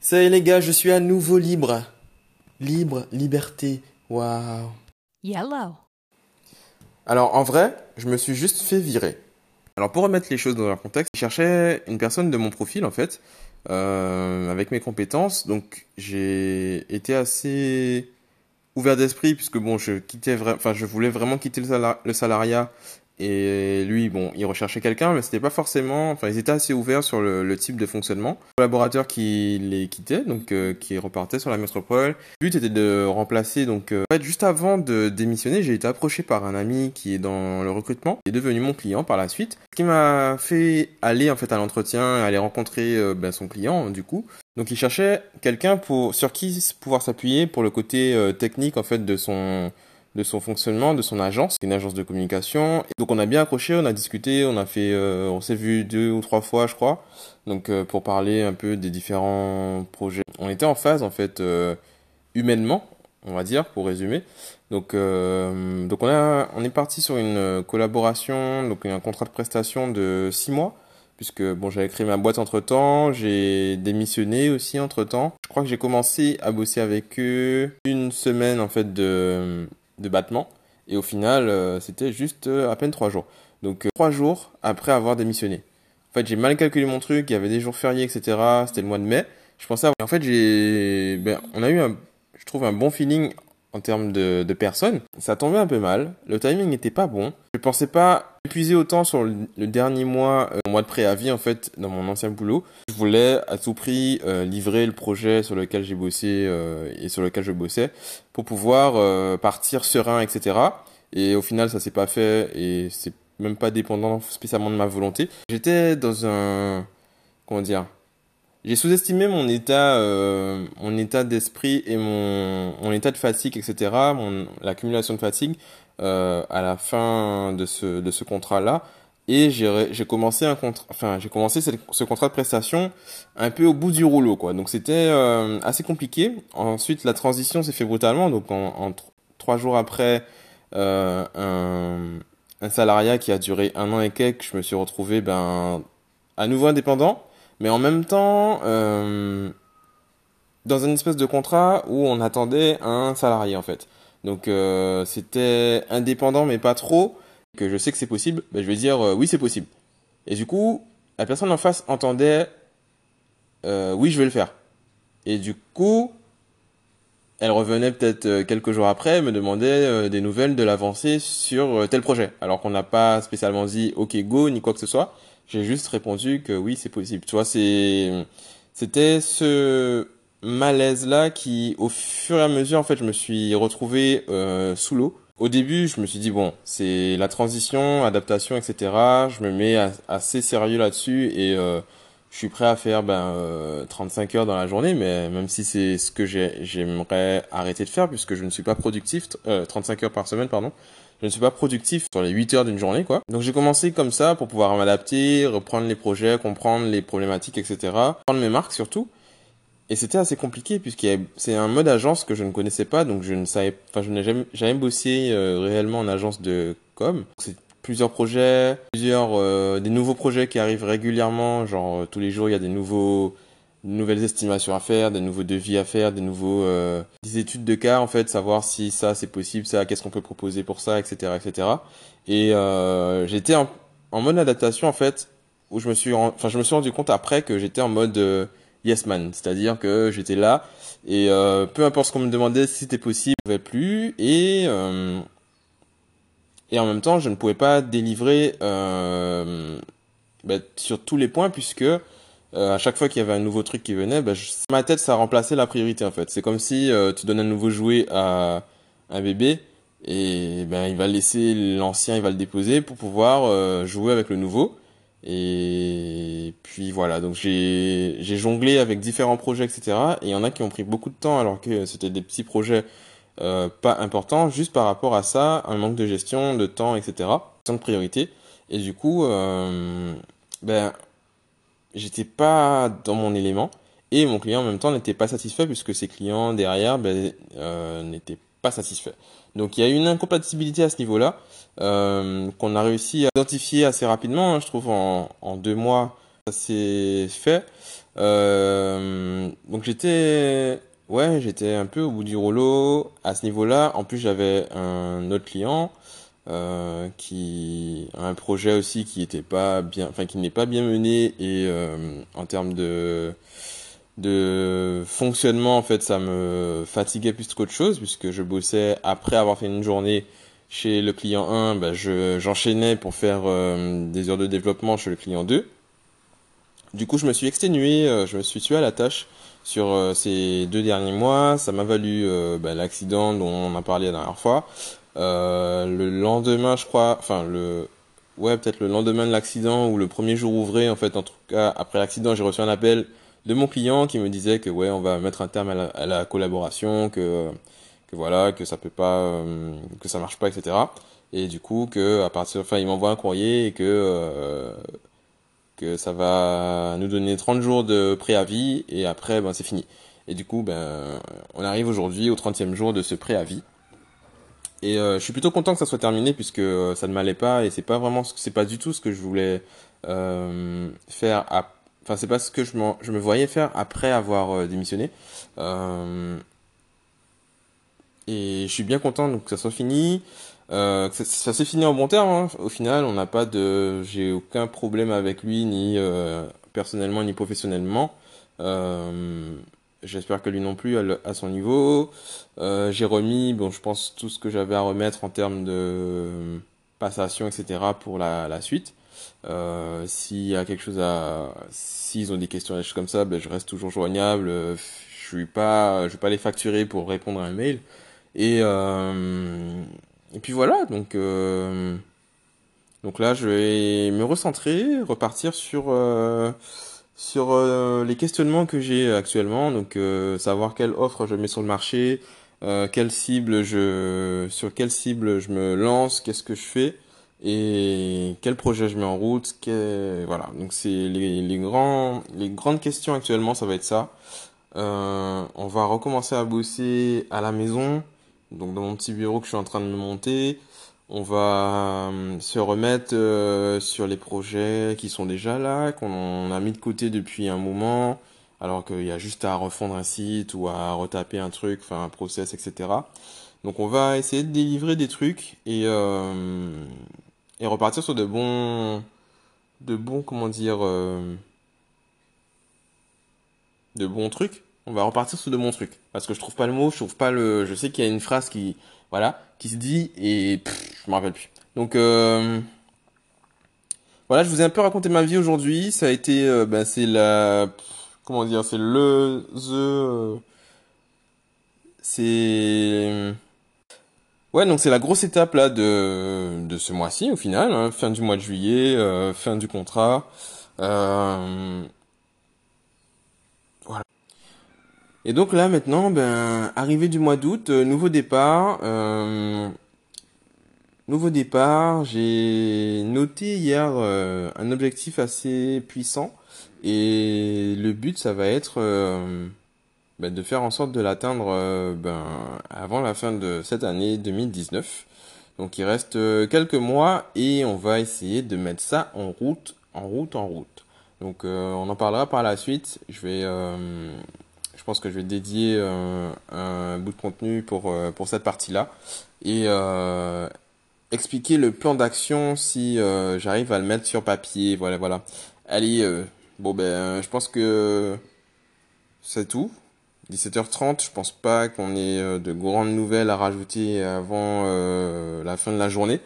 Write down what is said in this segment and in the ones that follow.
Ça y est les gars, je suis à nouveau libre. Libre, liberté, waouh. Yellow. Alors en vrai, je me suis juste fait virer. Alors pour remettre les choses dans leur contexte, je cherchais une personne de mon profil en fait, euh, avec mes compétences. Donc j'ai été assez ouvert d'esprit puisque bon, je quittais, enfin je voulais vraiment quitter le salariat et lui, bon, il recherchait quelqu'un, mais c'était pas forcément. Enfin, ils étaient assez ouverts sur le, type de fonctionnement. Collaborateur qui les quittait, donc euh, qui repartait sur la métropole. Le but était de remplacer. Donc, euh, en fait, juste avant de démissionner, j'ai été approché par un ami qui est dans le recrutement, qui est devenu mon client par la suite, qui m'a fait aller en fait à l'entretien, aller rencontrer euh, ben, son client du coup. Donc, il cherchait quelqu'un pour sur qui pouvoir s'appuyer pour le côté technique en fait de son de son fonctionnement, de son agence, une agence de communication. donc on a bien accroché, on a discuté, on a fait, euh, on s'est vu deux ou trois fois, je crois. Donc euh, pour parler un peu des différents projets. On était en phase en fait euh, humainement, on va dire, pour résumer. Donc donc on a, on est parti sur une collaboration, donc un contrat de prestation de six mois. Puisque bon, j'avais créé ma boîte entre temps, j'ai démissionné aussi entre temps. Je crois que j'ai commencé à bosser avec eux une semaine en fait de de battement. Et au final, euh, c'était juste euh, à peine trois jours. Donc euh, trois jours après avoir démissionné. En fait, j'ai mal calculé mon truc. Il y avait des jours fériés, etc. C'était le mois de mai. Je pensais. En fait, j'ai. Ben, on a eu un. Je trouve un bon feeling en termes de, de, personnes. Ça tombait un peu mal. Le timing n'était pas bon. Je pensais pas épuiser autant sur le, dernier mois, euh, mois de préavis en fait, dans mon ancien boulot. Je voulais à tout prix euh, livrer le projet sur lequel j'ai bossé euh, et sur lequel je bossais pour pouvoir euh, partir serein, etc. Et au final, ça s'est pas fait et c'est même pas dépendant spécialement de ma volonté. J'étais dans un comment dire j'ai sous-estimé mon état, euh, mon état d'esprit et mon, état de fatigue, etc. L'accumulation de fatigue euh, à la fin de ce, contrat-là. Et j'ai, commencé ce, contrat de prestation un peu au bout du rouleau, quoi. Donc c'était euh, assez compliqué. Ensuite, la transition s'est fait brutalement. Donc en, trois jours après un, un salariat qui a duré un an et quelques, je me suis retrouvé ben à nouveau indépendant mais en même temps, euh, dans une espèce de contrat où on attendait un salarié en fait. Donc euh, c'était indépendant mais pas trop, que je sais que c'est possible, je vais dire euh, oui c'est possible. Et du coup, la personne en face entendait oui je vais le faire. Et du coup, elle revenait peut-être quelques jours après, me demandait des nouvelles de l'avancée sur tel projet, alors qu'on n'a pas spécialement dit ok go ni quoi que ce soit. J'ai juste répondu que oui, c'est possible. Tu vois, c'est, c'était ce malaise-là qui, au fur et à mesure, en fait, je me suis retrouvé euh, sous l'eau. Au début, je me suis dit bon, c'est la transition, adaptation, etc. Je me mets assez sérieux là-dessus et euh, je suis prêt à faire ben euh, 35 heures dans la journée, mais même si c'est ce que j'aimerais arrêter de faire puisque je ne suis pas productif, euh, 35 heures par semaine, pardon je ne suis pas productif sur les 8 heures d'une journée, quoi. Donc j'ai commencé comme ça pour pouvoir m'adapter, reprendre les projets, comprendre les problématiques, etc. Prendre mes marques surtout. Et c'était assez compliqué puisque c'est un mode agence que je ne connaissais pas, donc je ne savais, enfin je n'ai jamais, jamais bossé euh, réellement en agence de com. C'est plusieurs projets, plusieurs euh, des nouveaux projets qui arrivent régulièrement, genre euh, tous les jours il y a des nouveaux nouvelles estimations à faire, des nouveaux devis à faire, des nouveaux euh, des études de cas en fait, savoir si ça c'est possible, ça qu'est-ce qu'on peut proposer pour ça, etc., etc. Et euh, j'étais en, en, mode adaptation en fait, où je me suis, enfin je me suis rendu compte après que j'étais en mode euh, yes man, c'est-à-dire que j'étais là et euh, peu importe ce qu'on me demandait, si c'était possible, je ne pouvais plus et euh, et en même temps je ne pouvais pas délivrer euh, bah, sur tous les points puisque euh, à chaque fois qu'il y avait un nouveau truc qui venait, bah, je... ma tête, ça remplaçait la priorité en fait. C'est comme si euh, tu donnes un nouveau jouet à un bébé et ben il va laisser l'ancien, il va le déposer pour pouvoir euh, jouer avec le nouveau. Et puis voilà, donc j'ai jonglé avec différents projets, etc. Et il y en a qui ont pris beaucoup de temps alors que c'était des petits projets euh, pas importants, juste par rapport à ça, un manque de gestion, de temps, etc. de priorité. Et du coup, euh, ben j'étais pas dans mon élément et mon client en même temps n'était pas satisfait puisque ses clients derrière ben, euh, n'étaient pas satisfaits. Donc il y a une incompatibilité à ce niveau-là euh, qu'on a réussi à identifier assez rapidement, hein, je trouve en, en, deux mois ça s'est fait. Euh, donc j'étais, ouais, j'étais un peu au bout du rouleau à ce niveau-là. En plus, j'avais un autre client euh, qui un projet aussi qui était pas bien, enfin qui n'est pas bien mené et euh, en termes de de fonctionnement en fait ça me fatiguait plus qu'autre chose puisque je bossais après avoir fait une journée chez le client 1 ben je j'enchaînais pour faire euh, des heures de développement chez le client 2 du coup je me suis exténué euh, je me suis tué à la tâche sur ces deux derniers mois. Ça m'a valu ben, l'accident dont on a parlé la dernière fois le lendemain je crois enfin le ouais peut-être le lendemain de l'accident ou le premier jour ouvré en fait en tout cas après l'accident j'ai reçu un appel de mon client qui me disait que ouais, on va mettre un terme à la, collaboration, que, que voilà, que ça peut pas, euh, que ça marche pas, etc. Et du coup, que à partir, enfin, il m'envoie un courrier et que euh, que ça va nous donner 30 jours de préavis et après, ben, c'est fini. Et du coup, ben, on arrive aujourd'hui au 30e jour de ce préavis. Et euh, je suis plutôt content que ça soit terminé puisque ça ne m'allait pas et c'est pas vraiment, c'est pas du tout ce que je voulais faire à Enfin, c'est pas ce que je, je me voyais faire après avoir euh, démissionné. Euh, et je suis bien content donc que ça soit fini. Euh, ça, ça s'est fini en bon terme. Hein. Au final, on n'a pas de, j'ai aucun problème avec lui ni euh, personnellement ni professionnellement. Euh, J'espère que lui non plus à, son niveau. Euh, j'ai remis, bon, je pense tout ce que j'avais à remettre en termes de passation, etc. pour la, la suite. Euh, S'il y a quelque chose à, s'ils ont des questions, des choses comme ça, ben, je reste toujours joignable. Je suis pas, je vais pas les facturer pour répondre à un mail. Et euh, et puis voilà, donc euh, donc là, je vais me recentrer, repartir sur euh, sur euh, les questionnements que j'ai actuellement. Donc euh, savoir quelle offre je mets sur le marché, quelle cible je sur quelle cible je me lance, qu'est-ce que je fais et quel projet je mets en route, voilà. Donc c'est les, les, grands, les grandes questions actuellement, ça va être ça. Euh, on va recommencer à bosser à la maison, donc dans mon petit bureau que je suis en train de monter. On va euh, se remettre euh, sur les projets qui sont déjà là, qu'on a mis de côté depuis un moment, alors qu'il y a juste à refondre un site ou à retaper un truc, enfin un process, etc. Donc on va essayer de délivrer des trucs et euh, et repartir sur de bons, de bons, comment dire, de bons trucs. On va repartir sur de bons trucs. Parce que je trouve pas le mot, je trouve pas le, je sais qu'il y a une phrase qui, voilà, qui se dit et je me rappelle plus. Donc, euh, voilà, je vous ai un peu raconté ma vie aujourd'hui. Ça a été, euh, ben, c'est la, comment dire, c'est le, the, c'est, Ouais, donc c'est la grosse étape là de, de ce mois-ci au final, hein, fin du mois de juillet, euh, fin du contrat. Euh, voilà. Et donc là maintenant, ben arrivée du mois d'août, euh, nouveau départ. Nouveau départ, j'ai noté hier un objectif assez puissant et le but ça va être ben, de faire en sorte de l'atteindre euh, ben, avant la fin de cette année 2019. Donc il reste euh, quelques mois et on va essayer de mettre ça en route, en route, en route. Donc euh, on en parlera par la suite. Je vais, je pense que je vais dédier un bout de contenu pour pour cette partie-là et expliquer le plan d'action si j'arrive à le mettre sur papier. Voilà, voilà. Allez, bon ben, je pense que c'est tout. 17h30, je pense pas qu'on ait euh, de grandes nouvelles à rajouter avant euh, la fin de la journée.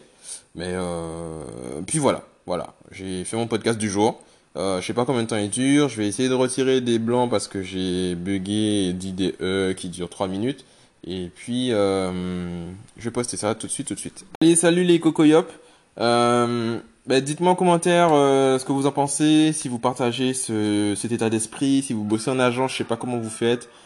Mais euh, puis voilà, voilà, j'ai fait mon podcast du jour. Euh, je sais pas combien de temps il dure. Je vais essayer de retirer des blancs parce que j'ai bugué et E qui durent 3 minutes. Et puis euh, je vais poster ça tout de suite, tout de suite. Allez, salut les cocoyops. Euh, bah, dites-moi en commentaire ce que vous en pensez, si vous partagez ce, cet état d'esprit, si vous bossez en agence, je sais pas comment vous faites.